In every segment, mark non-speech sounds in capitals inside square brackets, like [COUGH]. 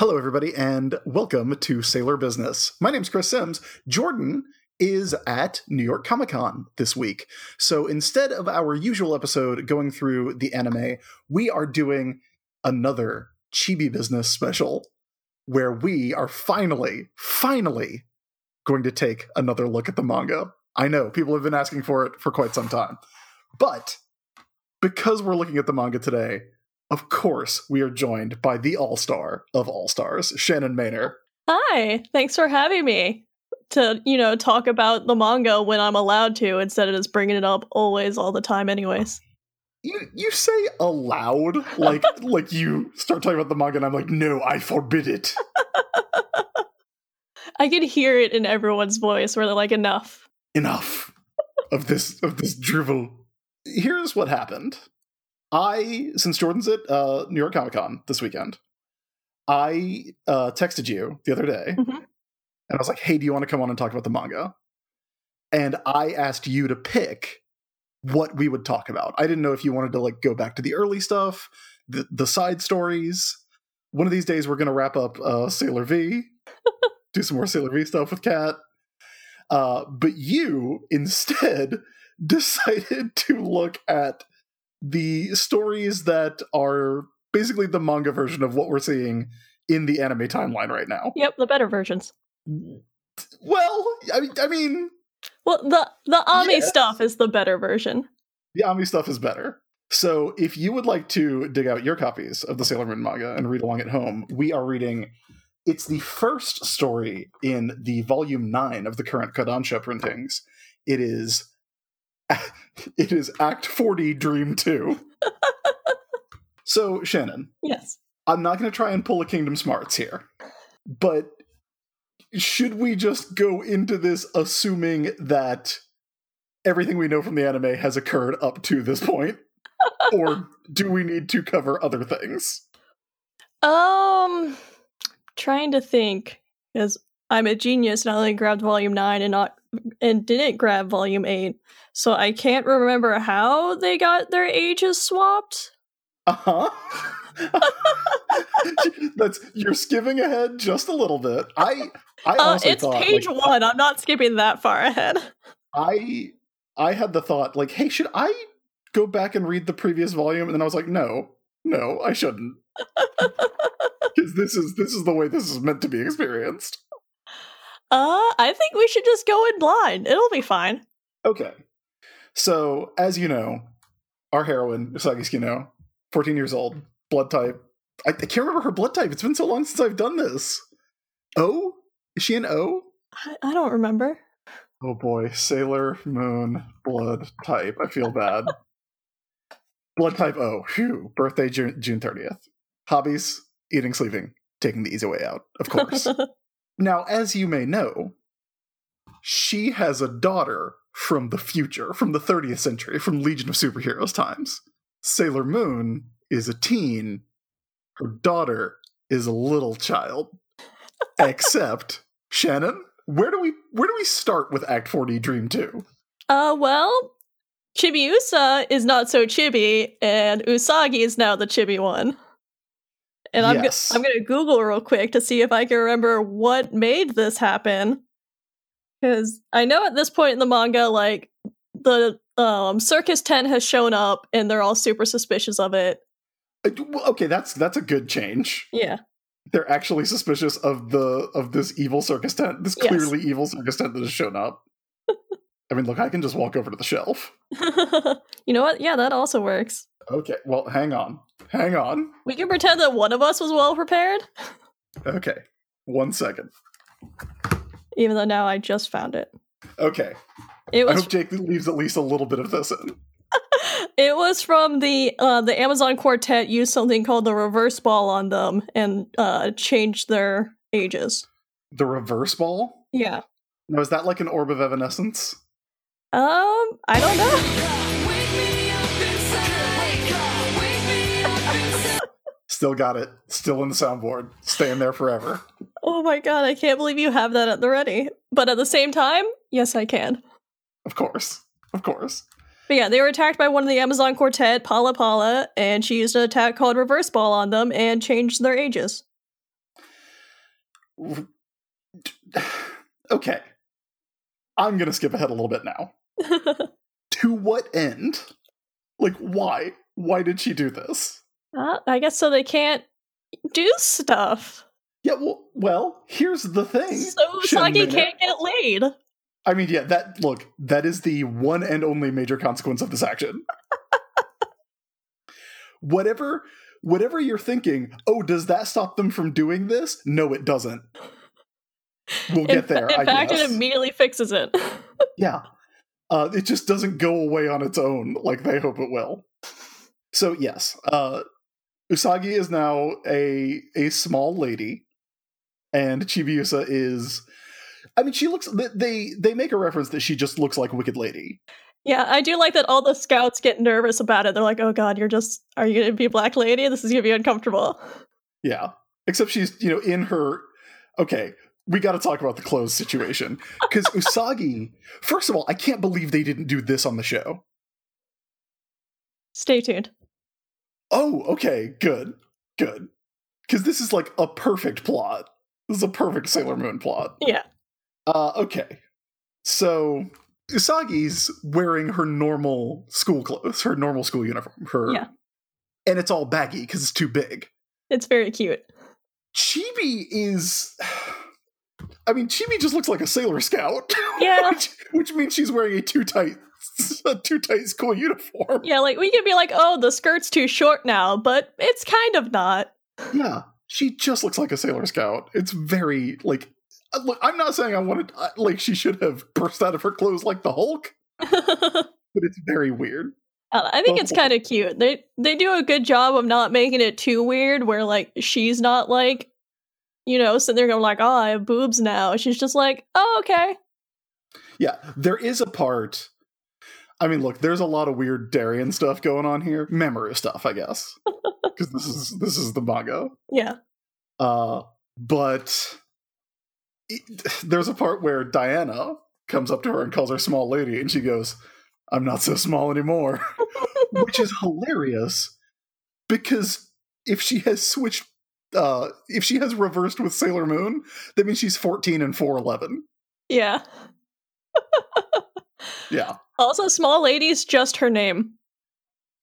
Hello, everybody, and welcome to Sailor Business. My name's Chris Sims. Jordan is at New York Comic Con this week. So instead of our usual episode going through the anime, we are doing another Chibi Business special where we are finally, finally going to take another look at the manga. I know people have been asking for it for quite some time. But because we're looking at the manga today, of course, we are joined by the all star of all stars, Shannon Maynor. Hi, thanks for having me to, you know, talk about the manga when I'm allowed to instead of just bringing it up always all the time, anyways. Uh, you you say aloud like [LAUGHS] like you start talking about the manga and I'm like, no, I forbid it. [LAUGHS] I can hear it in everyone's voice where they're like, enough. Enough of this of this drivel. Here's what happened. I, since Jordan's at uh, New York Comic Con this weekend, I uh, texted you the other day Mhm. and I was like, hey, do you want to come on and talk about the manga? And I asked you to pick what we would talk about. I didn't know if you wanted to like go back to the early stuff, the, the side stories. One of these days, we're going to wrap up uh, Sailor V, [LAUGHS] do some more Sailor V stuff with Kat. Uh, but you instead [LAUGHS] decided to look at the stories that are basically the manga version of what we're seeing in the anime timeline right now. Yep, the better versions. Well, I mean, I mean, Well, the the Ami Yes. stuff is the better version. the Ami stuff is better. So, if you would like to dig out your copies of the Sailor Moon manga and read along at home, we are reading. It's the first story in the volume nine of the current Kodansha printings. It is, [LAUGHS] it is Act Forty, Dream Two. [LAUGHS] so, Shannon, Yes. I'm not going to try and pull a Kingdom Smarts here, but should we just go into this assuming that everything we know from the anime has occurred up to this point? [LAUGHS] or do we need to cover other things? Um, trying to think because I'm a genius and I only grabbed volume nine and not and didn't grab volume eight, so I can't remember how they got their ages swapped. Uh huh. [LAUGHS] That's you're skipping ahead just a little bit. I I Uh, it's thought page like, one. I'm not skipping that far ahead. I I had the thought like, hey, should I go back and read the previous volume? And then I was like, no, no, I shouldn't. [LAUGHS] Because this is this is the way this is meant to be experienced. Uh, I think we should just go in blind. It'll be fine. Okay. So, as you know, our heroine, Usagi Tsukino, 14 years old, blood type. I, I can't remember her blood type. It's been so long since I've done this. O? Is she an O? I, I don't remember. Oh boy, Sailor Moon blood type. I feel bad. [LAUGHS] blood type O. Phew. Birthday June, June 30th. Hobbies eating, sleeping, taking the easy way out, of course. [LAUGHS] now, as you may know, she has a daughter from the future, from the 30th century, from Legion of Superheroes times. Sailor Moon is a teen. Her daughter is a little child. [LAUGHS] Except, Shannon, where do we where do we start with Act 40 Dream 2? uh, well, Chibi Usa is not so chibi, and Usagi is now the chibi one. And I'm go- I'm gonna Google real quick to see if I can remember what made this happen. Because I know at this point in the manga, like the um circus tent has shown up, and they're all super suspicious of it. Okay, that's that's a good change. Yeah. They're actually suspicious of the of this evil circus tent, this Yes. clearly evil circus tent that has shown up. I mean, look, I can just walk over to the shelf. [LAUGHS] you know what? Yeah, that also works. Okay, well, hang on. Hang on. We can pretend that one of us was well prepared, Okay. One second. Even though now I just found it. Okay. It I was hope Jake leaves at least a little bit of this in. [LAUGHS] it was from the uh, the Amazon Quartet used something called the reverse ball on them and uh, changed their ages. The reverse ball? Yeah. Now, is that like an orb of evanescence? Um, I don't know. Still got it. Still in the soundboard. Staying there forever. Oh my god, I can't believe you have that at the ready. But at the same time, yes, I can. Of course. Of course. But yeah, they were attacked by one of the Amazon Quartet, Pala Pala, and she used an attack called Reverse Ball on them and changed their ages. [SIGHS] okay. I'm going to skip ahead a little bit now. [LAUGHS] to what end? Like, why? Why did she do this? Uh, I guess so they can't do stuff. Yeah, well, well here's the thing. So Usagi can't get laid. I mean, yeah, that look, that is the one and only major consequence of this action. whatever whatever you're thinking, oh, does that stop them from doing this? No, it doesn't. We'll get there. in I fact, it immediately fixes it. [LAUGHS] Yeah. Uh, it just doesn't go away on its own like they hope it will. So yes, uh, Usagi is now a a small lady, and Chibiusa is. I mean, she looks. They they make a reference that she just looks like Wicked Lady. yeah, I do like that all the scouts get nervous about it. They're like, "Oh God, you're just are you gonna be a black lady? This is gonna be uncomfortable." Yeah, except she's you know in her. Okay, we got to talk about the clothes situation because Usagi. First of all, I can't believe they didn't do this on the show. Stay tuned. Oh, okay, good, good. Because this is like a perfect plot. This is a perfect Sailor Moon plot. Yeah. Uh, okay. So Usagi's wearing her normal school clothes, her normal school uniform, her, Yeah. and it's all baggy because it's too big. It's very cute. Chibi is. [SIGHS] I mean, Chibi just looks like a Sailor Scout. [LAUGHS] Yeah. which, which means she's wearing a too tight, [LAUGHS] a too tight school uniform. Yeah, like we could be like, "Oh, the skirt's too short now," but it's kind of not. Yeah, she just looks like a Sailor Scout. It's very like. uh, Look, I'm not saying I wanted uh, like she should have burst out of her clothes like the Hulk, [LAUGHS] but it's very weird. I think it's kind of cute. They they do a good job of not making it too weird where like she's not like you know, sitting there going like, "Oh, I have boobs now." She's just like, "Oh, okay." Yeah, there is a part. I mean, look, there's a lot of weird Darien stuff going on here. Memory stuff, I guess, [LAUGHS] because this is this is the manga. Yeah. Uh, but it, there's a part where Diana comes up to her and calls her small lady, and she goes, "I'm not so small anymore," [LAUGHS] which is hilarious because if she has switched, uh, if she has reversed with Sailor Moon, that means she's 14 and 4'11. Yeah. [LAUGHS] Yeah, Also, small lady's just her name.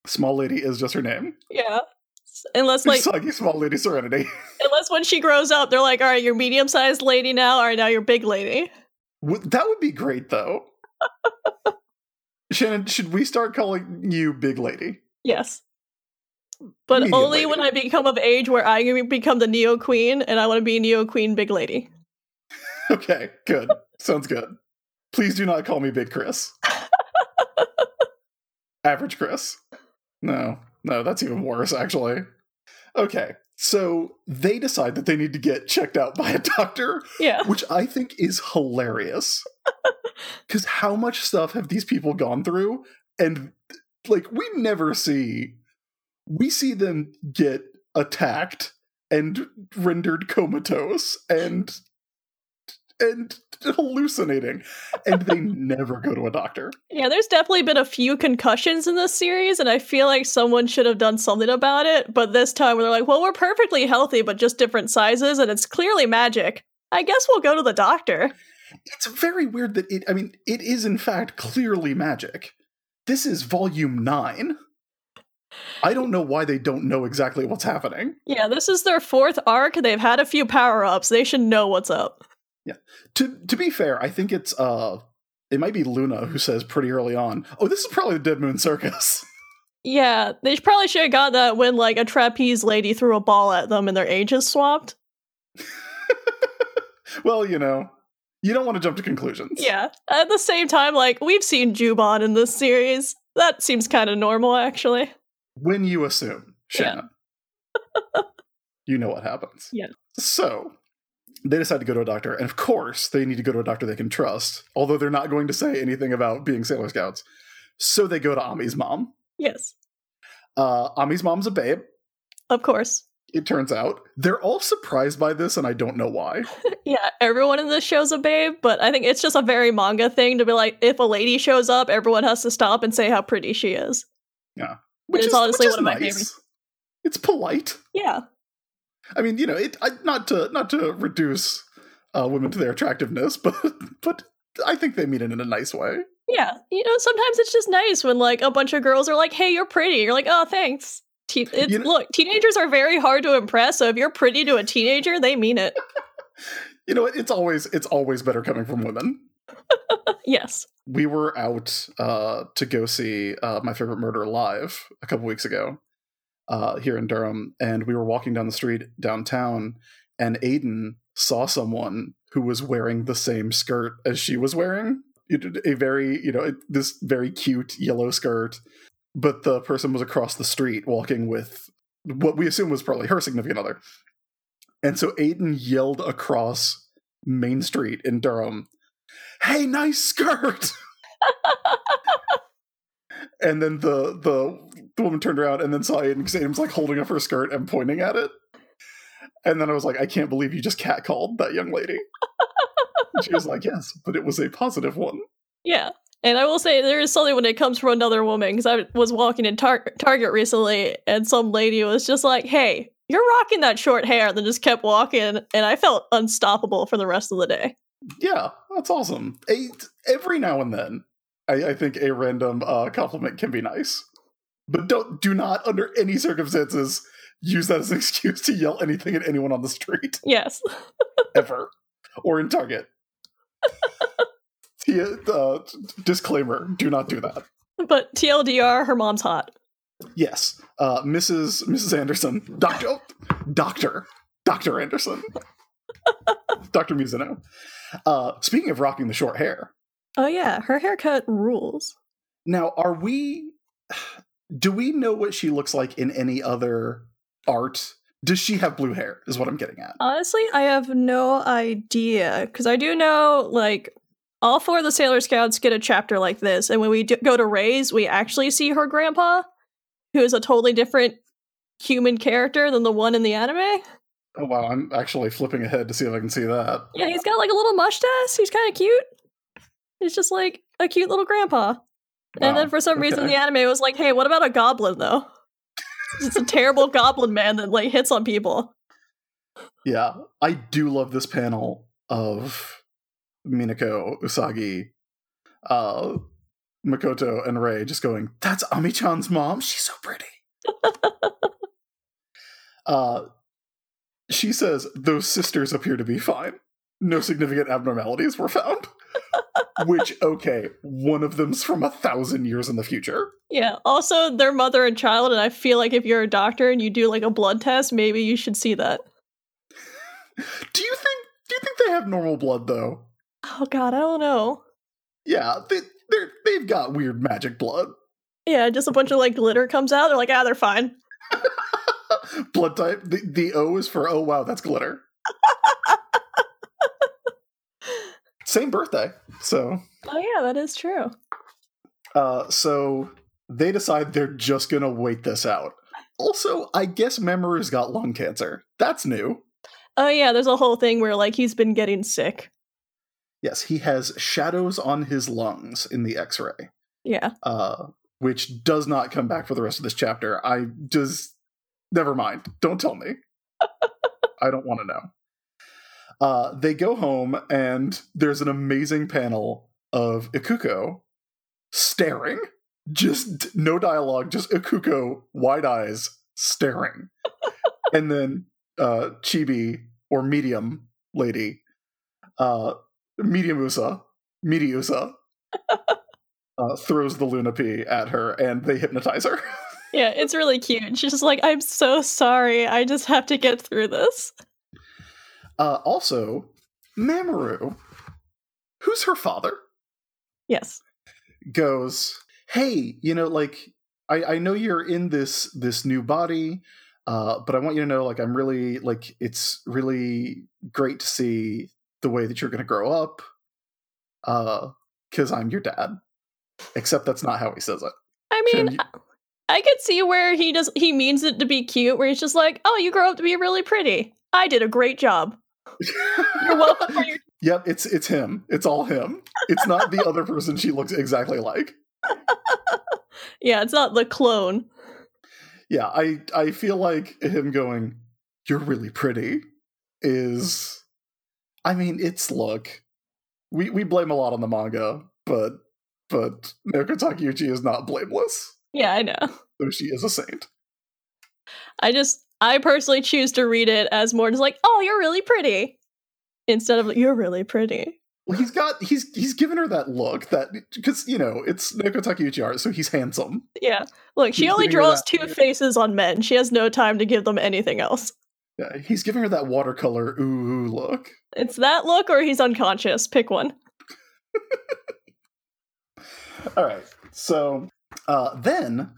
small lady is just her name. Yeah. Unless like Usagi, small lady Serenity. [LAUGHS] unless when she grows up, they're like, "All right, you're medium-sized lady now. All right, now you're big lady." Would- that would be great, though. Shannon, should we start calling you Big Lady? Yes. But Medium only lady. when I become of age where I become the Neo Queen and I want to be Neo Queen Big Lady. [LAUGHS] Okay, good. Sounds good. Please do not call me Big Chris. [LAUGHS] Average Chris. No, no, that's even worse, actually. Okay, so they decide that they need to get checked out by a doctor, Yeah. which I think is hilarious. [LAUGHS] Because how much stuff have these people gone through? And, like, we never see. We see them get attacked and rendered comatose and and [LAUGHS] hallucinating and they never go to a doctor Yeah, there's definitely been a few concussions in this series, and I feel like someone should have done something about it. But this time, they're like, well, we're perfectly healthy, but just different sizes, and it's clearly magic. I guess we'll go to the doctor. it's very weird that it i mean it is in fact clearly magic this is volume 9 i don't know why they don't know exactly what's happening Yeah, this is their fourth arc. They've had a few power ups. They should know what's up. To to be fair i think it's uh it might be luna who says pretty early on oh this is probably the dead moon circus [LAUGHS] Yeah, they probably should have got that when like a trapeze lady threw a ball at them and their ages swapped. [LAUGHS] well you know you don't want to jump to conclusions Yeah. At the same time, like we've seen Juban in this series. That seems kind of normal, actually. when you assume Yeah. shannon [LAUGHS] you know what happens Yeah. so they decide to go to a doctor and of course they need to go to a doctor they can trust although they're not going to say anything about being sailor scouts so they go to ami's mom Yes, uh, ami's mom's a babe of course. it turns out they're all surprised by this and i don't know why [LAUGHS] Yeah, everyone in this show's a babe, but I think it's just a very manga thing to be like, if a lady shows up, everyone has to stop and say how pretty she is. Yeah. Which It's is honestly which is one of my favorites. it's polite Yeah. I mean, you know, it I, not to not to reduce uh, women to their attractiveness, [LAUGHS] but but I think they mean it in a nice way. Yeah, you know, sometimes it's just nice when like a bunch of girls are like, "Hey, you're pretty." You're like, "Oh, thanks." Te- it's, You know- look, teenagers are very hard to impress. So if you're pretty to a teenager, they mean it. You know, it's always it's always better coming from women. [LAUGHS] yes. we were out uh, to go see uh, my favorite murder live a couple weeks ago uh, here in Durham, and we were walking down the street downtown, and Aiden saw someone who was wearing the same skirt as she was wearing a very, you know, this very cute yellow skirt, but the person was across the street walking with what we assume was probably her significant other. And so Aiden yelled across Main Street in Durham, "Hey, nice skirt!" [LAUGHS] and then the the the woman turned around and then saw Aiden because Aiden like holding up her skirt and pointing at it. And then I was like, I can't believe you just catcalled that young lady. And she was like, Yes, but it was a positive one. Yeah. And I will say there is something when it comes from another woman because I was walking in tar- Target recently and some lady was just like, "Hey, you're rocking that short hair," and then just kept walking, and I felt unstoppable for the rest of the day. Yeah, that's awesome. A, every now and then, I, I think a random uh, compliment can be nice, but don't do not under any circumstances use that as an [LAUGHS] excuse to yell anything at anyone on the street Yes. [LAUGHS] ever or in Target. T- uh, disclaimer: Do not do that. But TLDR, her mom's hot. Yes, uh, Mrs. Mrs. Anderson, Doctor, oh, Doctor, Doctor Anderson, [LAUGHS] Doctor Mizuno. Uh, speaking of rocking the short hair, Oh yeah, her haircut rules. now are we? Do we know what she looks like in any other art? Does she have blue hair? Is what I'm getting at. Honestly, I have no idea because I do know like all four of the Sailor Scouts get a chapter like this, and when we d- go to Ray's, we actually see her grandpa, who is a totally different human character than the one in the anime. Oh wow, I'm actually flipping ahead to see if I can see that. Yeah, he's got like a little mustache. He's kind of cute. He's just like a cute little grandpa. And Wow, then for some reason, the anime was like, "Hey, what about a goblin though?" [LAUGHS] It's a terrible goblin man that like hits on people. Yeah, I do love this panel of Minako, Usagi, uh, Makoto, and Ray just going, "That's Ami-chan's mom. She's so pretty." [LAUGHS] uh, she says those sisters appear to be fine. No significant abnormalities were found. Which, okay, one of them's from a thousand years in the future. Yeah. Also, they're mother and child, and I feel like if you're a doctor and you do like a blood test, maybe you should see that. Do you think? Do you think they have normal blood though? Oh God, I don't know. Yeah, they, they're they've got weird magic blood. Yeah, just a bunch of like glitter comes out. They're like, ah, they're fine. [LAUGHS] blood type. The, the O is for oh wow, that's glitter. [LAUGHS] Same birthday. So Oh yeah, that is true. uh so they decide they're just gonna wait this out. Also, I guess Mamoru's got lung cancer. That's new. Oh yeah, there's a whole thing where like he's been getting sick. Yes, he has shadows on his lungs in the X-ray, Yeah. uh, which does not come back for the rest of this chapter. I just never mind. Don't tell me. [LAUGHS] I don't want to know. Uh, they go home, and there's an amazing panel of Ikuko staring. Just no dialogue, just Ikuko, wide eyes, staring. [LAUGHS] and then uh, Chibi, or medium lady, uh, medium Usa, Medi Usa, [LAUGHS] uh, throws the Luna P at her, and they hypnotize her. [LAUGHS] Yeah, it's really cute. She's just like, I'm so sorry. I just have to get through this. Uh, also, Mamoru, who's her father, Yes. goes, "Hey, you know, like I, I know you're in this this new body, uh, but I want you to know, like, I'm really like it's really great to see the way that you're going to grow up, uh, because I'm your dad. Except that's not how he says it. I mean, you- I could see where he does he means it to be cute, where he's just like, Oh, you grow up to be really pretty. I did a great job. You're welcome for your [LAUGHS] Yep, it's it's him. It's all him. It's not the other person she looks exactly like. [LAUGHS] Yeah, it's not the clone. Yeah, I I feel like him going, "You're really pretty," is I mean, it's look. We we blame a lot on the manga, but but Naoko Takeuchi is not blameless. Yeah, I know. Though she is a saint. I just I personally choose to read it as more just like, oh, you're really pretty, instead of you're really pretty. Well, he's got he's he's given her that look that because you know it's Naoko Takeuchi art, so he's handsome. Yeah, look, she He's only draws two faces on men. She has no time to give them anything else. Yeah, he's giving her that watercolor ooh, ooh look. It's that look or he's unconscious. Pick one. [LAUGHS] All right, so uh, then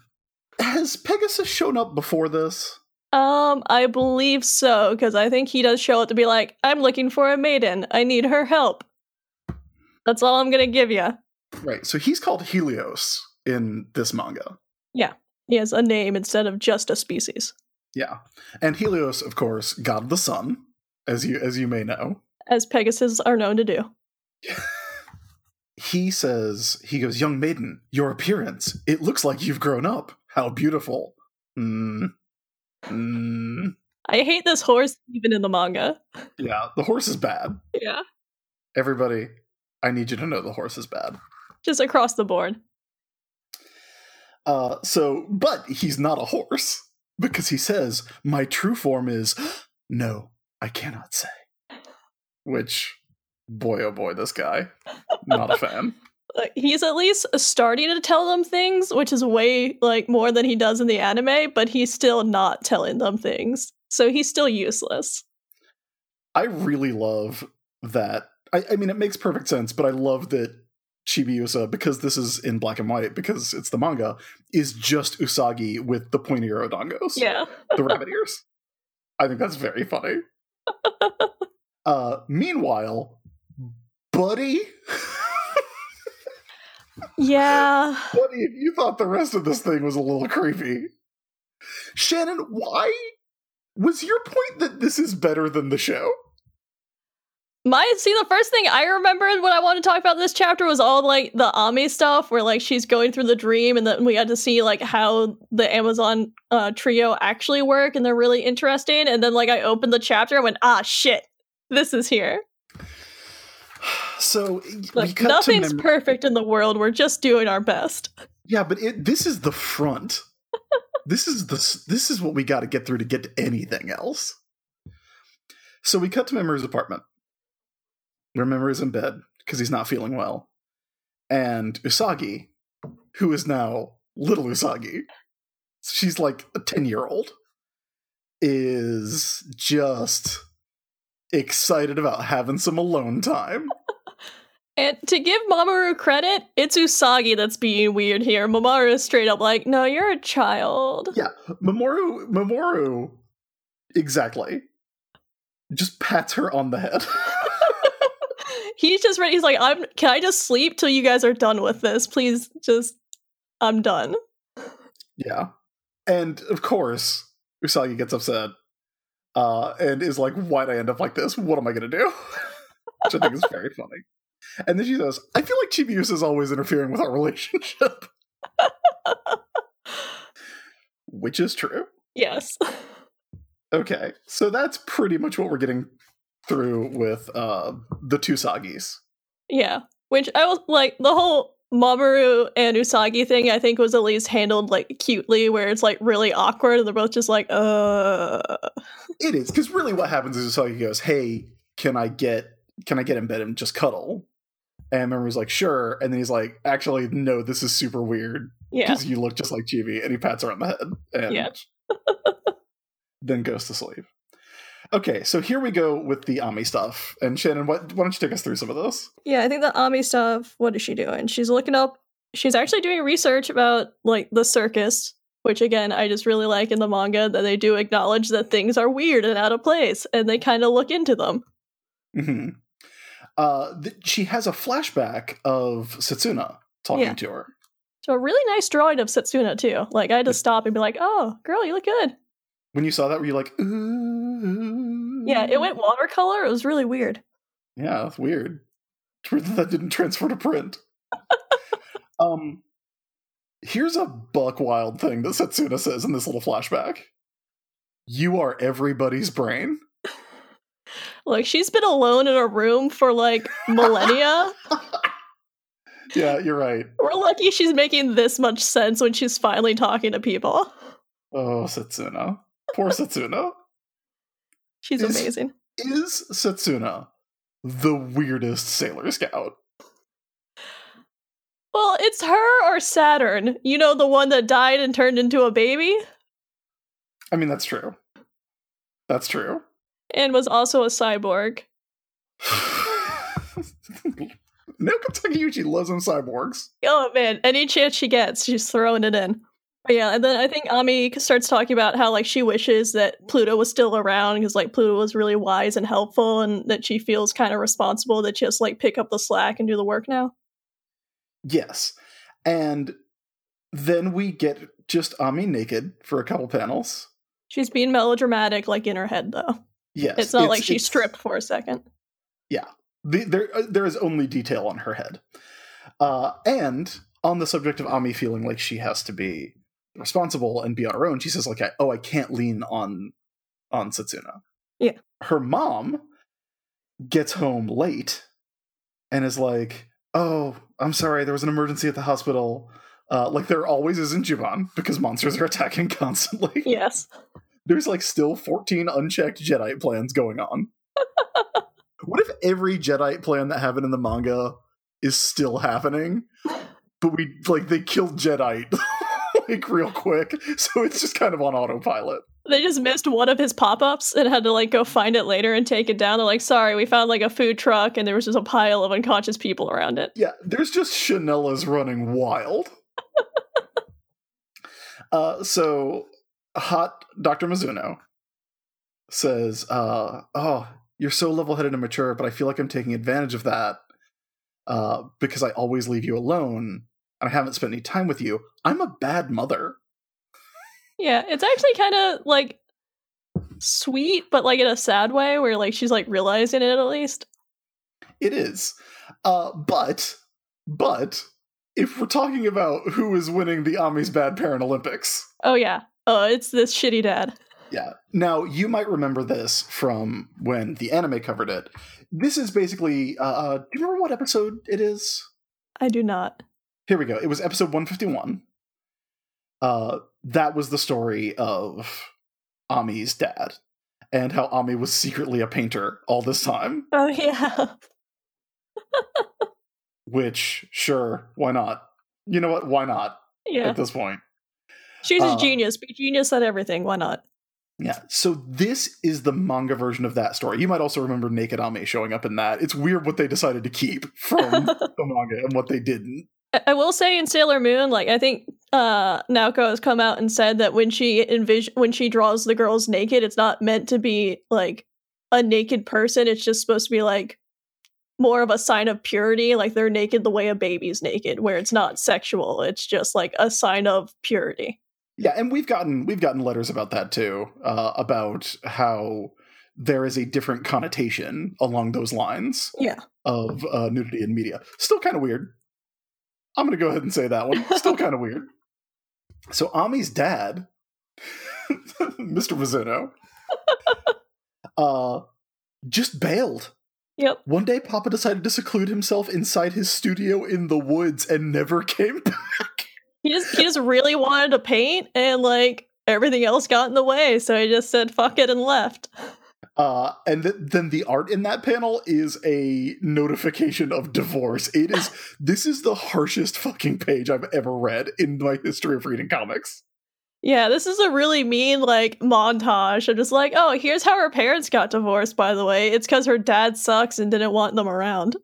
has Pegasus shown up before this? Um, I believe so because I think he does show up to be like, I'm looking for a maiden. I need her help. That's all I'm gonna give you. Right, so he's called Helios in this manga. Yeah. He has a name instead of just a species. Yeah, and Helios, of course, god of the sun, as you as you may know. as Pegasus are known to do. [LAUGHS] He says, he goes, Young maiden, your appearance, it looks like you've grown up. How beautiful. Mm. Mm. I hate this horse even in the manga. Yeah, the horse is bad. Yeah. Everybody, I need you to know the horse is bad. Just across the board. Uh, so, but he's not a horse because he says, My true form is, [GASPS] No, I cannot say. Which, boy, oh boy, this guy, not a fan. [LAUGHS] Like he's at least starting to tell them things, which is way like more than he does in the anime, but he's still not telling them things. So he's still useless. I really love that. I, I mean, it makes perfect sense, but I love that Chibiusa, because this is in black and white, because it's the manga, is just Usagi with the pointy Orodongos, Yeah. the rabbit [LAUGHS] ears. I think that's very funny. [LAUGHS] uh, meanwhile, Buddy, Yeah. Buddy, if you thought the rest of this thing was a little creepy, Shannon, why was your point that this is better than the show? My see the first thing I remembered when I wanted to talk about this chapter was all like the Ami stuff where like she's going through the dream and then we had to see like how the Amazon uh, trio actually work and they're really interesting and then like I opened the chapter and went ah shit this is here So we like cut to nothing's mem- perfect in the world we're just doing our best Yeah, but it, this is the front. this is the this is what we got to get through to get to anything else. So we cut to Mamoru's apartment. Where Mamoru's in bed because he's not feeling well, and Usagi, who is now little Usagi, she's like a ten year old, is just excited about having some alone time. And to give Mamoru credit it's Usagi that's being weird here Mamoru is straight up like no you're a child Yeah, Mamoru, Mamoru, exactly. Just pats her on the head. [LAUGHS] he's just ready. He's like, I'm. Can I just sleep till you guys are done with this? Please, just. I'm done. yeah, and of course, Usagi gets upset, uh, and is like, "Why'd I end up like this? What am I gonna do?" [LAUGHS] Which I think is very [LAUGHS] funny. And then she says, "I feel like Chibiusa is always interfering with our relationship," [LAUGHS] which is true. Yes. Okay, so that's pretty much what we're getting through with uh, the two Sagis. Yeah. Which I was like the whole Mamoru and Usagi thing. I think was at least handled like cutely, where it's like really awkward, and they're both just like, uh. It is because really, what happens is Usagi goes, "Hey, can I get can I get in bed and just cuddle?" And Mamoru's like, "Sure," and then he's like, "Actually, no, this is super weird Yeah. because you look just like Chibi," and he pats her on the head and Yeah. [LAUGHS] then goes to sleep. Okay, so here we go with the Ami stuff. And Shannon, what, why don't you take us through some of this? Yeah, I think the Ami stuff, what is she doing? She's looking up she's actually doing research about like the circus, which again I just really like in the manga that they do acknowledge that things are weird and out of place and they kind of look into them. hmm Uh, th- she has a flashback of Setsuna talking Yeah. to her. So a really nice drawing of Setsuna too. Like I had to stop and be like, "Oh, girl, you look good." When you saw that, were you like, ooh? Yeah, it went watercolor. It was really weird. Yeah, that's weird. That didn't transfer to print. um, here's a buck wild thing that Setsuna says in this little flashback. You are everybody's brain. Like she's been alone in a room for like millennia. [LAUGHS] yeah, you're right. We're lucky she's making this much sense when she's finally talking to people. Oh, Setsuna. Poor Setsuna. She's Is- amazing. Is Setsuna the weirdest Sailor Scout? Well, it's her or Saturn. You know, the one that died and turned into a baby I mean, that's true. That's true. And was also a cyborg. [LAUGHS] Naoko Takeuchi loves them cyborgs. Oh man, any chance she gets, she's throwing it in. But yeah, and then I think Ami starts talking about how like she wishes that Pluto was still around because like Pluto was really wise and helpful, and that she feels kind of responsible that she has to like pick up the slack and do the work now. Yes. And then we get just Ami naked for a couple panels. She's being melodramatic, like in her head though. Yes. it's not like she it's- stripped for a second. The, there, uh, there is only detail on her head. Uh, and on the subject of Ami feeling like she has to be responsible and be on her own, she says like, I, "Oh, I can't lean on on Setsuna." Yeah. Her mom gets home late and is like, "Oh, I'm sorry, there was an emergency at the hospital." Uh, like there always is in Juban because monsters are attacking [LAUGHS] constantly. Yes. There's like still 14 unchecked Jadeite plans going on. [LAUGHS] what if every Jadeite plan that happened in the manga is still happening? But we like they killed Jadeite [LAUGHS] like real quick, so it's just kind of on autopilot. They just missed one of his pop ups and had to like go find it later and take it down. They're like, sorry, we found like a food truck and there was just a pile of unconscious people around it. Yeah, there's just Chanela's running wild. [LAUGHS] uh, so hot Dr. Mizuno says, uh, "Oh, you're so level-headed and mature, but I feel like I'm taking advantage of that uh, because I always leave you alone and I haven't spent any time with you. I'm a bad mother." Yeah, it's actually kind of like sweet, but like in a sad way where like she's like realizing it at least. It is, uh, but but if we're talking about who is winning the Ami's Bad Parent Olympics, Oh, yeah. Oh, it's this shitty dad. Yeah. Now you might remember this from when the anime covered it. This is basically. Uh, uh, do you remember what episode it is? I do not. Here we go. It was episode one fifty one. Uh, that was the story of Ami's dad and how Ami was secretly a painter all this time. Oh, yeah. [LAUGHS] Which, sure, why not? You know what? Why not? yeah. At this point. She's a uh, genius. Be genius at everything. Why not? Yeah. So this is the manga version of that story. You might also remember Naked Ami showing up in that. It's weird what they decided to keep from [LAUGHS] the manga and what they didn't. I- I will say in Sailor Moon, like I think uh Naoko has come out and said that when she envision when she draws the girls naked, it's not meant to be like a naked person. It's just supposed to be like more of a sign of purity, like they're naked the way a baby's naked, where it's not sexual. It's just like a sign of purity. Yeah, and we've gotten we've gotten letters about that too, uh, about how there is a different connotation along those lines Yeah. of uh, nudity in media. Still kind of weird. I'm going to go ahead and say that one. Still kind of [LAUGHS] weird. So Ami's dad, [LAUGHS] Mr. Mizuno, [LAUGHS] uh, just bailed. Yep. One day, Papa decided to seclude himself inside his studio in the woods and never came back. He just he just really wanted to paint and like everything else got in the way, so he just said fuck it and left. Uh, and th- then the art in that panel is a notification of divorce. It is [LAUGHS] this is the harshest fucking page I've ever read in my history of reading comics. Yeah, this is a really mean like montage. I'm just like, oh, here's how her parents got divorced, by the way. It's because her dad sucks and didn't want them around.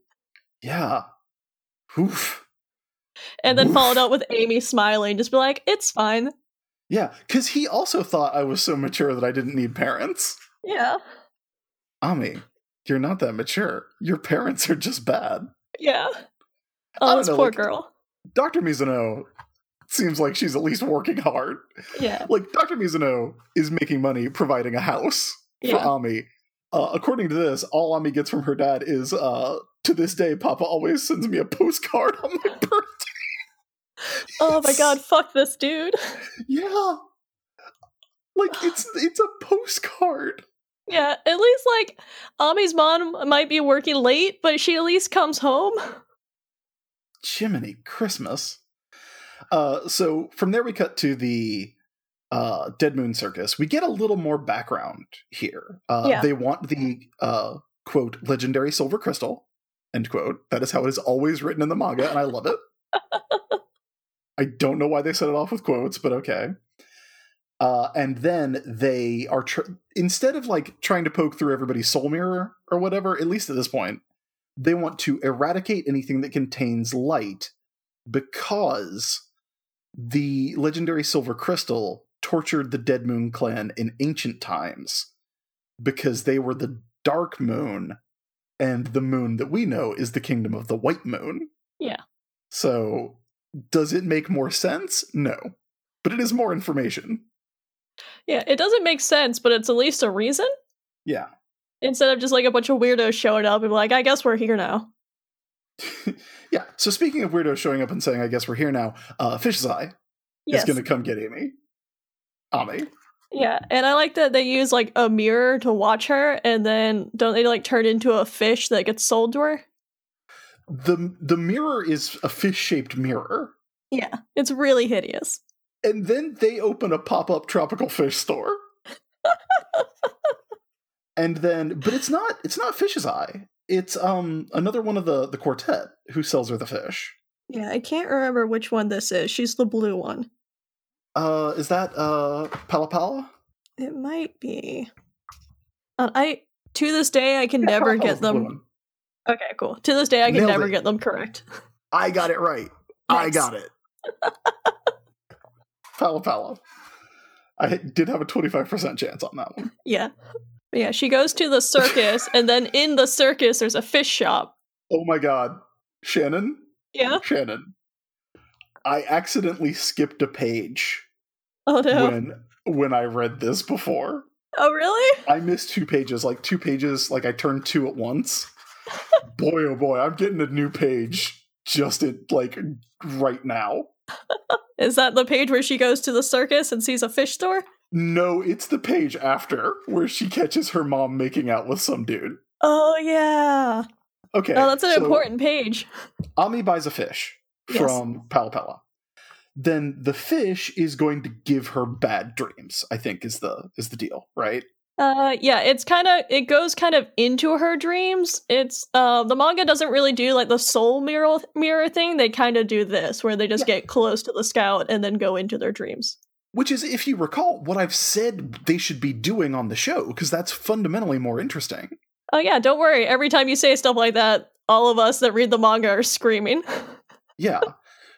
Yeah. Oof. And then Oof. followed up with Amy smiling, just be like, it's fine. Yeah, because he also thought I was so mature that I didn't need parents. Yeah. Ami, you're not that mature. Your parents are just bad. Yeah. Oh, this know, poor like- girl. Dr. Mizuno seems like she's at least working hard. Yeah. Like, Dr. Mizuno is making money providing a house for Yeah. Ami. Uh, according to this, all Ami gets from her dad is, uh, to this day, Papa always sends me a postcard on my [LAUGHS] birthday. Oh my god, [LAUGHS] fuck this dude. Yeah. Like it's [SIGHS] it's a postcard. Yeah, at least like Ami's mom might be working late, but she at least comes home. Jiminy Christmas. Uh, so from there we cut to the uh, Dead Moon Circus. We get a little more background here. Uh, Yeah. They want the uh, quote legendary silver crystal end quote. That is how it is always written in the manga, and I love it. [LAUGHS] I don't know why they set it off with quotes, but okay. Uh, and then they are tr- instead of like trying to poke through everybody's soul mirror or whatever. At least at this point, they want to eradicate anything that contains light because the legendary silver crystal tortured the Dead Moon clan in ancient times because they were the dark moon, and the moon that we know is the kingdom of the white moon. Yeah. So, does it make more sense? No. But it is more information. Yeah, it doesn't make sense, but it's at least a reason. Yeah. Instead of just like a bunch of weirdos showing up and like, I guess we're here now. [LAUGHS] yeah. So, speaking of weirdos showing up and saying, I guess we're here now, uh, Fish's Eye Yes. is going to come get Amy. Ami. Yeah, and I like that they use like a mirror to watch her, and then don't they like turn into a fish that gets sold to her? The, the mirror is a fish shaped mirror. Yeah, it's really hideous. and then they open a pop-up tropical fish store [LAUGHS] and then but it's not it's not fish's eye it's um another one of the the quartet who sells her the fish Yeah, I can't remember which one this is. She's the blue one. uh is that uh pala pala It might be. Uh, I to this day I can Yeah, never Pala Pala's get them. Okay, cool. To this day I can Nailed never it. get them correct. i got it right i got it [LAUGHS] pala pala i did have a 25% chance on that one Yeah. Yeah, she goes to the circus, and then in the circus there's a fish shop. oh my god shannon Yeah. shannon i accidentally skipped a page Oh no. when when i read this before Oh really? I missed two pages, like two pages, like I turned two at once. Boy, oh boy, I'm getting a new page just at like right now. Is that the page where she goes to the circus and sees a fish store? No, it's the page after where she catches her mom making out with some dude. Oh yeah. Okay. Oh, that's an so important page. Ami buys a fish Yes. from Pala Pala. Then the fish is going to give her bad dreams, I think is the is the deal, right? Uh yeah, it's kind of it goes kind of into her dreams. It's uh the manga doesn't really do like the soul mirror mirror thing. They kind of do this where they just get close to the scout and then go into their dreams. Which is, if you recall, what I've said they should be doing on the show, because that's fundamentally more interesting. Oh yeah, don't worry. Every time you say stuff like that, all of us that read the manga are screaming. Yeah. [LAUGHS]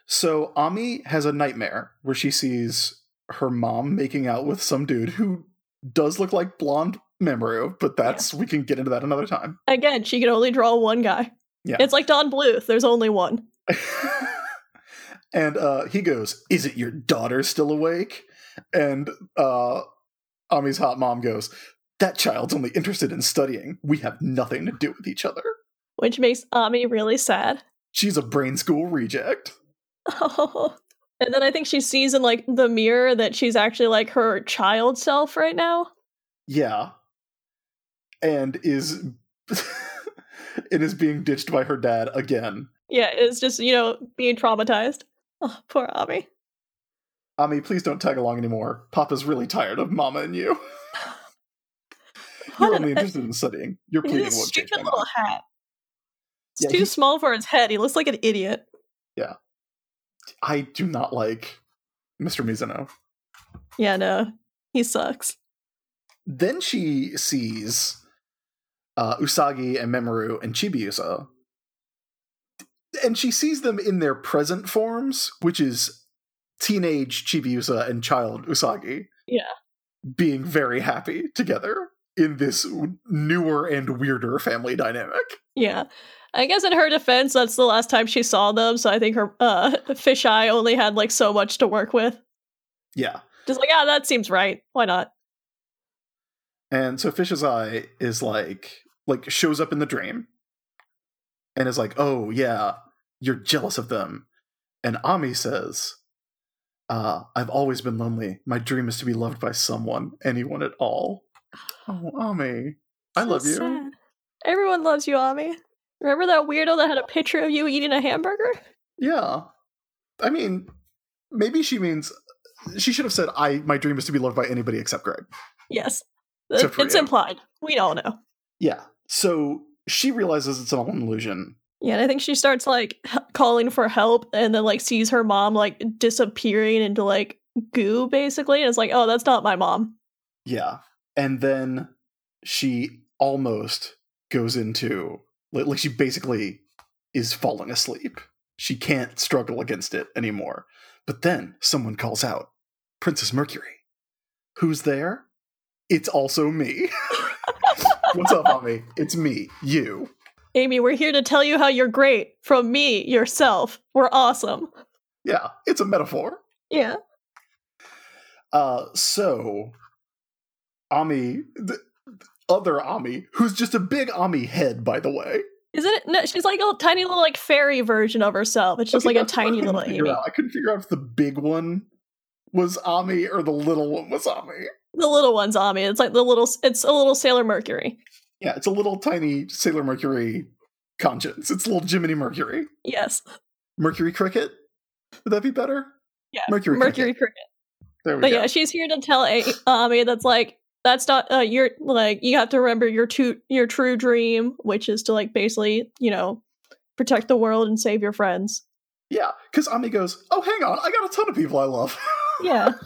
So Ami has a nightmare where she sees her mom making out with some dude who does look like blonde Mamoru, but that's we can get into that another time. Again, she can only draw one guy. Yeah. It's like Don Bluth. There's only one. [LAUGHS] and uh he goes, "Is it your daughter still awake?" And uh Ami's hot mom goes, "That child's only interested in studying. We have nothing to do with each other. which makes Ami really sad. She's a brain school reject." Oh. [LAUGHS] And then I think she sees in like the mirror that she's actually like her child self right now. Yeah. And is [LAUGHS] and is being ditched by her dad again. Yeah, it's just, you know, being traumatized. Oh, poor Ami. Ami, please don't tag along anymore. Papa's really tired of Mama and you. [LAUGHS] You're only interested in studying. You're pleading won't stupid little hat. It's Yeah, too he's- small for his head. He looks like an idiot. I do not like Mr. Mizuno. Yeah, no. He sucks. Then she sees uh, Usagi and Mamoru and Chibiusa. And she sees them in their present forms, which is teenage Chibiusa and child Usagi. Yeah. Being very happy together in this newer and weirder family dynamic. Yeah. I guess in her defense, that's the last time she saw them, so I think her uh [LAUGHS] fisheye only had like so much to work with. Yeah. Just like, ah, that seems right. Why not? And so Fish's Eye is like like shows up in the dream and is like, "Oh yeah, you're jealous of them." And Ami says, uh, "I've always been lonely. My dream is to be loved by someone, anyone at all." [SIGHS] Oh, Ami. I So love you. sad. Everyone loves you, Ami. Remember that weirdo that had a picture of you eating a hamburger? Yeah. I mean, maybe she means she should have said I my dream is to be loved by anybody except Greg. Yes. Except it's implied. We all know. Yeah. So she realizes it's all an illusion. Yeah, and I think she starts like h- calling for help and then like sees her mom like disappearing into like goo basically and it's like, "Oh, that's not my mom." Yeah. And then she almost goes into like, she basically is falling asleep. She can't struggle against it anymore. But then someone calls out, Princess Mercury. Who's there? It's also me. [LAUGHS] What's up, Ami? It's me, you. Ami, we're here to tell you how you're great from me, yourself. We're awesome. Yeah, it's a metaphor. Yeah. Uh, so Ami, the other Ami, who's just a big Ami head, by the way. Isn't it? No, she's like a tiny little like fairy version of herself. It's just Okay, like a that's what I tiny little Ami. out. I couldn't figure out if the big one was Ami or the little one was Ami. The little one's Ami. It's like the little. It's a little Sailor Mercury. Yeah, it's a little tiny Sailor Mercury conscience. It's a little Jiminy Mercury. Yes. Mercury Cricket? Would that be better? Yeah. Mercury Mercury Cricket. Cricket. There we go. But go. yeah, she's here to tell a- Ami that's like that's not uh, your like you have to remember your true your true dream, which is to like basically you know protect the world and save your friends. yeah, because Ami goes, Oh, hang on, I got a ton of people I love. Yeah. [LAUGHS]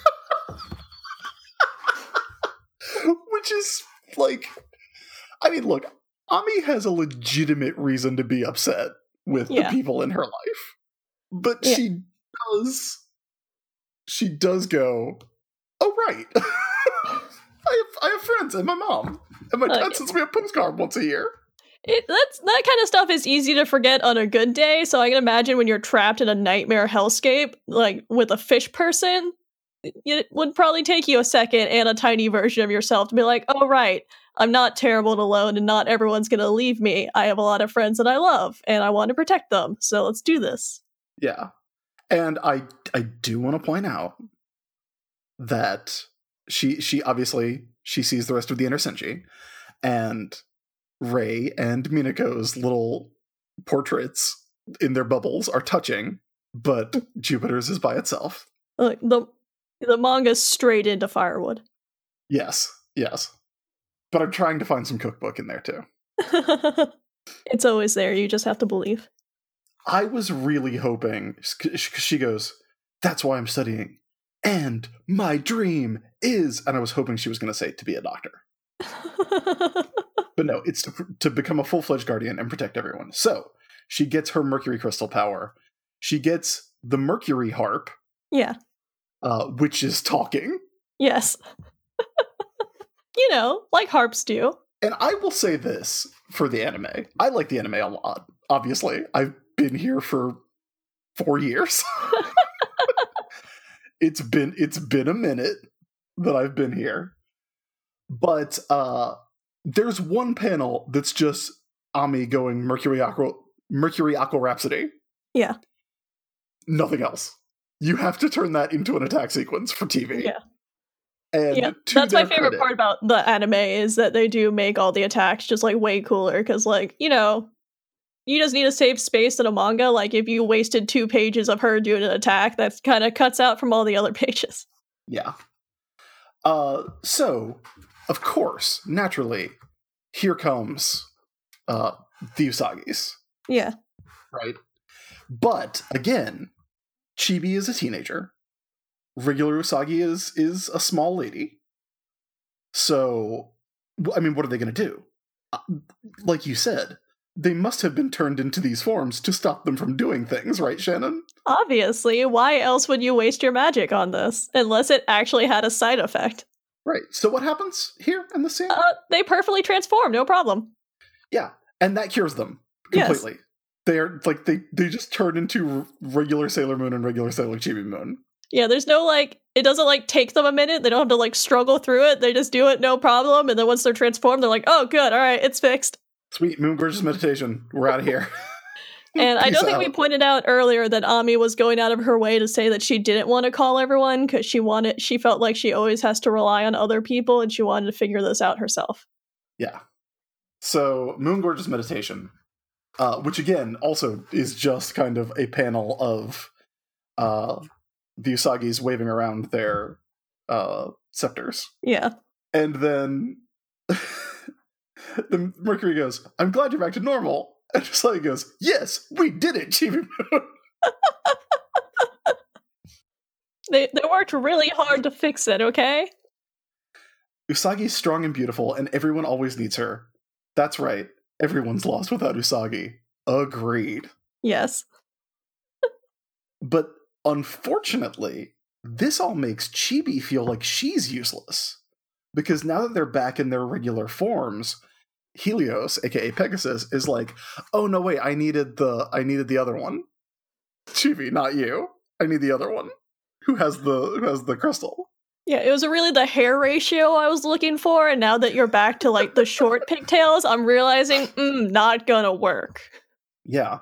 Which is like, I mean, look, Ami has a legitimate reason to be upset with Yeah. the people in her life, but Yeah. she does, she does go, oh right, [LAUGHS] I have I have friends and my mom and my dad sends me a postcard once a year. It, that's that kind of stuff is easy to forget on a good day. So I can imagine when you're trapped in a nightmare hellscape, like with a fish person, it would probably take you a second and a tiny version of yourself to be like, "Oh right, I'm not terrible and alone, and not everyone's gonna leave me. I have a lot of friends that I love, and I want to protect them. So let's do this." Yeah. And I I do want to point out that she she obviously she sees the rest of the inner Senshi and Ray and Minako's little portraits in their bubbles are touching, but mm. Jupiter's is by itself. Like the the manga's straight into firewood. Yes, yes. But I'm trying to find some cookbook in there too. [LAUGHS] it's always there. You just have to believe. I was really hoping because she goes, "That's why I'm studying," and my dream is, and I was hoping she was going to say to be a doctor, but no, [LAUGHS] it's to, to become a full fledged guardian and protect everyone. So she gets her Mercury crystal power. She gets the Mercury harp, yeah. uh, which is talking. Yes. [LAUGHS] you know, like harps do. And I will say this for the anime: I like the anime a lot. Obviously, I've been here for four years. [LAUGHS] it's been it's been a minute that I've been here, but uh, there's one panel that's just Ami going Mercury Aqua Mercury Aqua Rhapsody. Yeah. Nothing else. You have to turn that into an attack sequence for TV. Yeah. And yeah, that's my favorite credit- part about the anime is that they do make all the attacks just like way cooler because like you know you just need to save space in a manga like if you wasted two pages of her doing an attack that kind of cuts out from all the other [LAUGHS] pages Yeah. Uh, so, of course, naturally, here comes uh, the Usagis, yeah right? But again, Chibi is a teenager. Regular Usagi is is a small lady. So, I mean, what are they going to do? Uh, Like you said, they must have been turned into these forms to stop them from doing things, right, Shannon? obviously why else would you waste your magic on this unless it actually had a side effect Right. So, what happens here in the scene? uh, they perfectly transform no problem Yeah, and that cures them Yes. completely. They are like they they just turn into regular Sailor Moon and regular Sailor Chibi Moon. yeah there's no like it doesn't like take them a minute they don't have to like struggle through it they just do it no problem and then once they're transformed they're like oh good all right it's fixed Sweet Moon Gorgeous [LAUGHS] meditation. We're out of here. And I [LAUGHS] don't think we pointed out earlier that Ami was going out of her way to say that she didn't want to call everyone because she wanted she felt like she always has to rely on other people and she wanted to figure this out herself. Yeah. So Moon Gorgeous meditation, uh, which again also is just kind of a panel of uh, the Usagi's waving around their uh, scepters, Yeah. and then [LAUGHS] the Mercury goes, "I'm glad you're back to normal." And Usagi goes, "Yes, we did it, Chibi Moon." [LAUGHS] They they worked really hard to fix it, okay? Usagi's strong and beautiful, and everyone always needs her. That's right. Everyone's lost without Usagi. Agreed. Yes. But unfortunately, this all makes Chibi feel like she's useless. Because now that they're back in their regular forms, Helios, aka Pegasus, is like, oh no wait, I needed the I needed the other one. Chibi, not you. I need the other one. Who has the who has the crystal? Yeah, it was really the hair ratio I was looking for, and now that you're back to like the short pigtails, I'm realizing, mm, not gonna work. Yeah.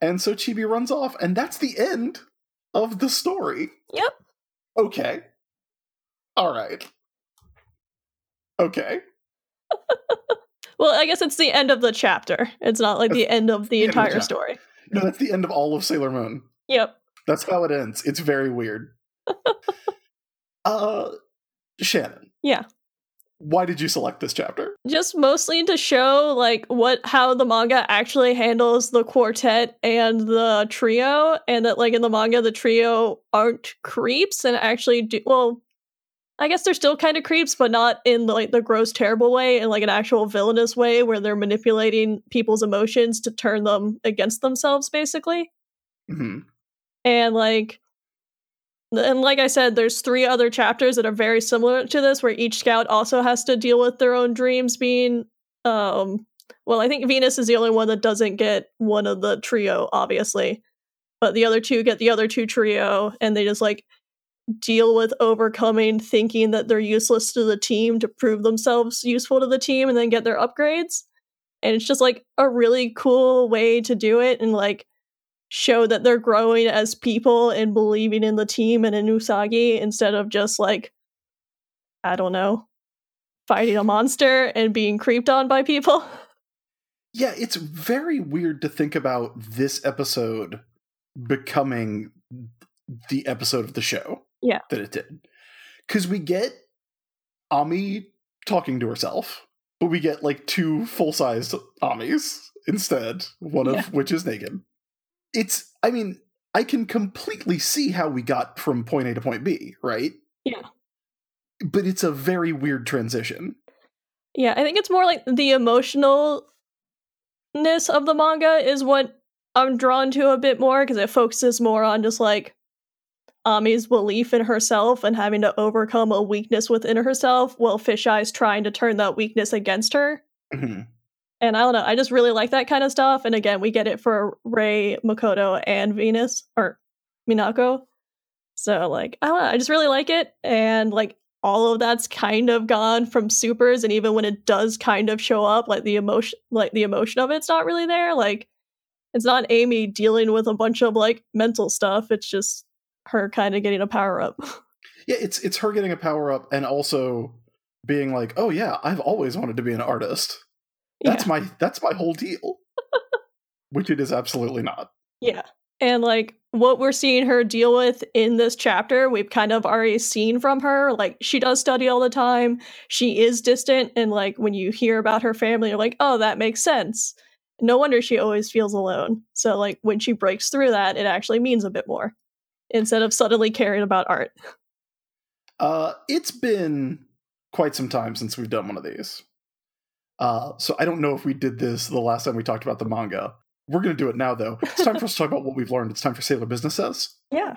And so Chibi runs off, and that's the end of the story. Yep. Okay. Alright. Okay. [LAUGHS] Well, I guess it's the end of the chapter. It's not like the end of the the end of the entire story. No, that's the end of all of Sailor Moon. Yep. That's how it ends. It's very weird. [LAUGHS] uh Shannon. Yeah. Why did you select this chapter? Just mostly to show like what how the manga actually handles the quartet and the trio, and that like in the manga the trio aren't creeps and actually do well. I guess they're still kind of creeps, but not in like the gross, terrible way, in like an actual villainous way where they're manipulating people's emotions to turn them against themselves, basically. hmm and like and like i said there's three other chapters that are very similar to this where each scout also has to deal with their own dreams being um well i think venus is the only one that doesn't get one of the trio obviously but the other two get the other two trio and they just like deal with overcoming thinking that they're useless to the team to prove themselves useful to the team and then get their upgrades and it's just like a really cool way to do it and like show that they're growing as people and believing in the team and in Usagi instead of just like I don't know, fighting a monster and being creeped on by people. Yeah, it's very weird to think about this episode becoming the episode of the show. Yeah. That it did. Because we get Ami talking to herself, but we get like two full sized Amis instead, one Yeah. of which is naked. It's, I mean, I can completely see how we got from point A to point B, right? Yeah. But it's a very weird transition. Yeah, I think it's more like the emotionalness of the manga is what I'm drawn to a bit more because it focuses more on just like Ami's belief in herself and having to overcome a weakness within herself while Fisheye's trying to turn that weakness against her. Mhm. And I don't know, I just really like that kind of stuff. And again, we get it for Ray, Makoto, and Venus or Minako. So like, I don't know, I just really like it. And like all of that's kind of gone from supers, and even when it does kind of show up, like the emotion like the emotion of it's not really there. Like it's not Ami dealing with a bunch of like mental stuff. It's just her kind of getting a power up. [LAUGHS] Yeah, it's it's her getting a power up and also being like, "Oh yeah, I've always wanted to be an artist. That's my that's my whole deal." Which it is absolutely not. Yeah. And like what we're seeing her deal with in this chapter, we've kind of already seen from her. Like she does study all the time. She is distant and like when you hear about her family, you're like, "Oh, that makes sense." No wonder she always feels alone. So like when she breaks through that, it actually means a bit more instead of suddenly caring about art. Uh it's been quite some time since we've done one of these. Uh so I don't know if we did this the last time we talked about the manga. We're going to do it now though. It's time for us to talk [LAUGHS] about what we've learned. It's time for Sailor Business Says. Yeah.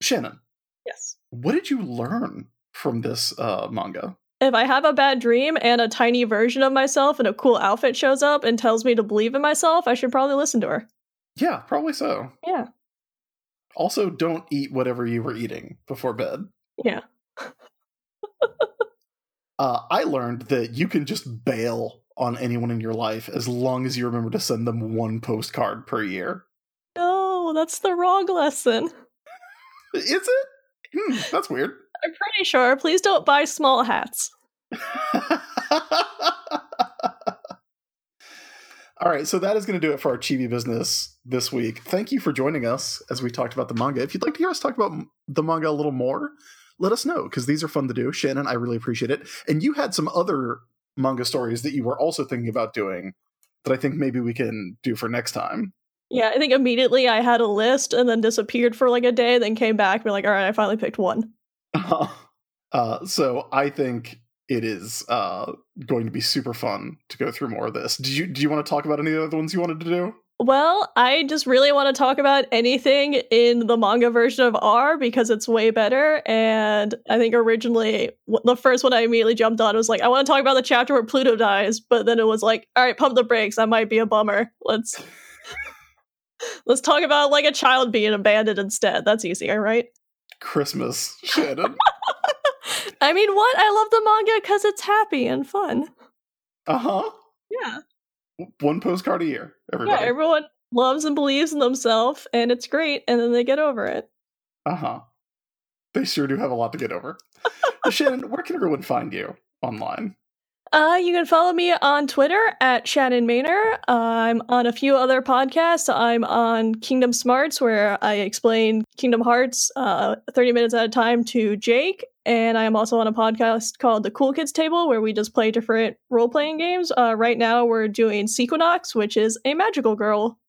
Shannon, Yes. what did you learn from this uh manga? If I have a bad dream and a tiny version of myself in a cool outfit shows up and tells me to believe in myself, I should probably listen to her. Yeah, probably so. Yeah. Also, don't eat whatever you were eating before bed. Yeah. [LAUGHS] uh, I learned that you can just bail on anyone in your life as long as you remember to send them one postcard per year. No, that's the wrong lesson. [LAUGHS] Is it? Hmm, that's weird. I'm pretty sure. Please don't buy small hats. [LAUGHS] All right, so that is going to do it for our chibi business this week. Thank you for joining us as we talked about the manga. If you'd like to hear us talk about the manga a little more, let us know because these are fun to do. Shannon, I really appreciate it. And you had some other manga stories that you were also thinking about doing that I think maybe we can do for next time. Yeah, I think immediately I had a list and then disappeared for like a day, then came back, be like, all right, I finally picked one. [LAUGHS] Uh, so I think it is uh, going to be super fun to go through more of this. Do you do you want to talk about any of the other ones you wanted to do? Well, I just really want to talk about anything in the manga version of R because it's way better. And I think originally the first one I immediately jumped on was like, I want to talk about the chapter where Pluto dies, but then it was like, all right, pump the brakes. That might be a bummer. Let's [LAUGHS] let's talk about like a child being abandoned instead. That's easier, right? Christmas, [LAUGHS] Shannon. I mean, what? I love the manga because it's happy and fun. Uh huh. Yeah. One postcard a year. Everybody. Yeah, everyone loves and believes in themselves, and it's great, and then they get over it. Uh huh. They sure do have a lot to get over. Shannon, where can everyone find you online? Uh, you can follow me on Twitter at Shannon Maynor. I'm on a few other podcasts. I'm on Kingdom Smarts, where I explain Kingdom Hearts uh, 30 minutes at a time to Jake. And I am also on a podcast called The Cool Kids Table, where we just play different role playing games. Uh, right now, we're doing Sequinox, which is a magical girl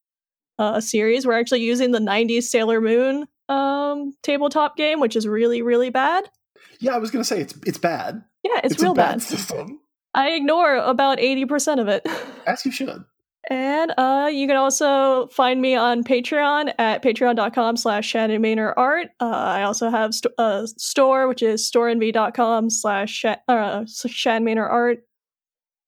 uh, series. We're actually using the 90s Sailor Moon um, tabletop game, which is really, really bad. Yeah, I was going to say it's it's bad. Yeah, it's, it's real bad, bad. system. I ignore about 80% of it. [LAUGHS] As you should. And uh, you can also find me on Patreon at patreon.com slash Shannon Maynor Art. Uh, I also have st- a store, which is storenvy.com slash Shan- uh, Shan Maynor Art.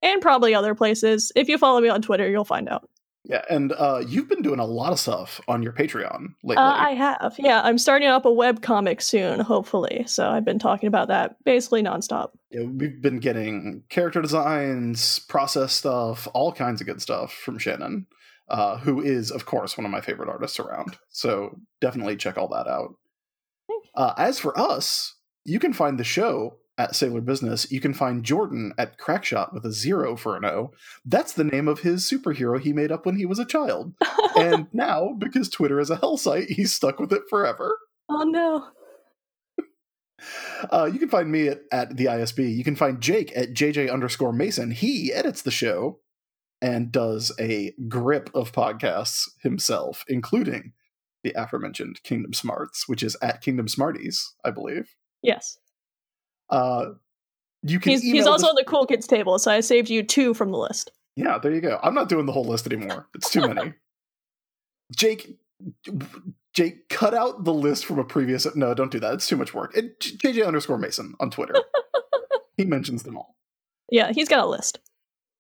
And probably other places. If you follow me on Twitter, you'll find out. Yeah, and uh, you've been doing a lot of stuff on your Patreon lately. Uh, I have. Yeah, I'm starting up a web comic soon, hopefully. So I've been talking about that basically nonstop. Yeah, we've been getting character designs, process stuff, all kinds of good stuff from Shannon, uh, who is, of course, one of my favorite artists around. So definitely check all that out. Uh, as for us, you can find the show at Sailor Business. You can find Jordan at Crackshot with a zero for an O. That's the name of his superhero he made up when he was a child. [LAUGHS] and now, because Twitter is a hell site, he's stuck with it forever. Oh no. Uh, you can find me at, at the ISB. You can find Jake at JJ underscore Mason. He edits the show and does a grip of podcasts himself, including the aforementioned Kingdom Smarts, which is at Kingdom Smarties, I believe. Yes. Uh, you can he's, he's also on the cool kids table, so I saved you two from the list. Yeah, there you go. I'm not doing the whole list anymore. It's too many. [LAUGHS] Jake, Jake, cut out the list from a previous. No, don't do that. It's too much work. It, JJ underscore Mason on Twitter. [LAUGHS] he mentions them all. Yeah, he's got a list.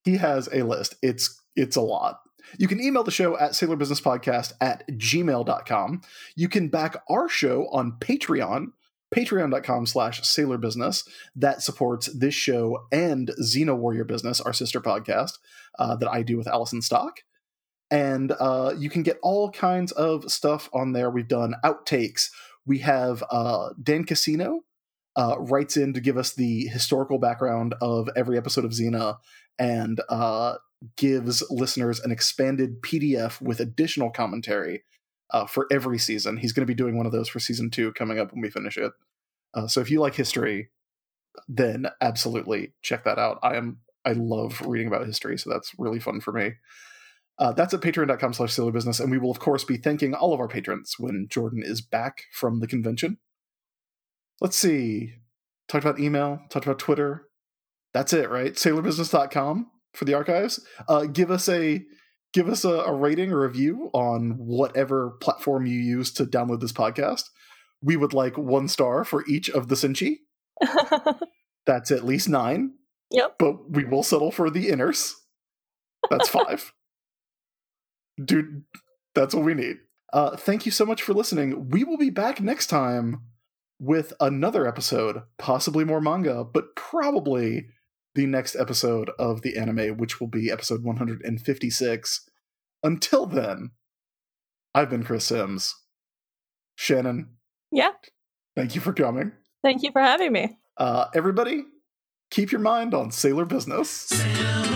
He has a list. It's it's a lot. You can email the show at sailorbusinesspodcast at gmail.com. You can back our show on Patreon, patreon.com slash sailorbusiness. That supports this show and Xena Warrior Business, our sister podcast uh, that I do with Allison Stock. And uh, you can get all kinds of stuff on there. We've done outtakes. We have uh, Dan Casino uh, writes in to give us the historical background of every episode of Xena and uh, gives listeners an expanded PDF with additional commentary uh, for every season. He's going to be doing one of those for season two coming up when we finish it. Uh, so if you like history, then absolutely check that out. I am I love reading about history, so that's really fun for me. Uh, that's at patreon.com slash silly business, and we will of course be thanking all of our patrons when Jordan is back from the convention. Let's see. Talked about email, talked about Twitter. That's it, right? Sailorbusiness.com for the archives. Uh, give us a give us a, a rating or review on whatever platform you use to download this podcast. We would like one star for each of the Senshi. [LAUGHS] That's at least nine, yep. but we will settle for the inners. That's five. [LAUGHS] Dude, that's what we need. Uh, thank you so much for listening. We will be back next time with another episode, possibly more manga, but probably the next episode of the anime, which will be episode 156. Until then, I've been Chris Sims. Shannon. Yeah. Thank you for coming. Thank you for having me. Uh, everybody, keep your mind on sailor business. Sailor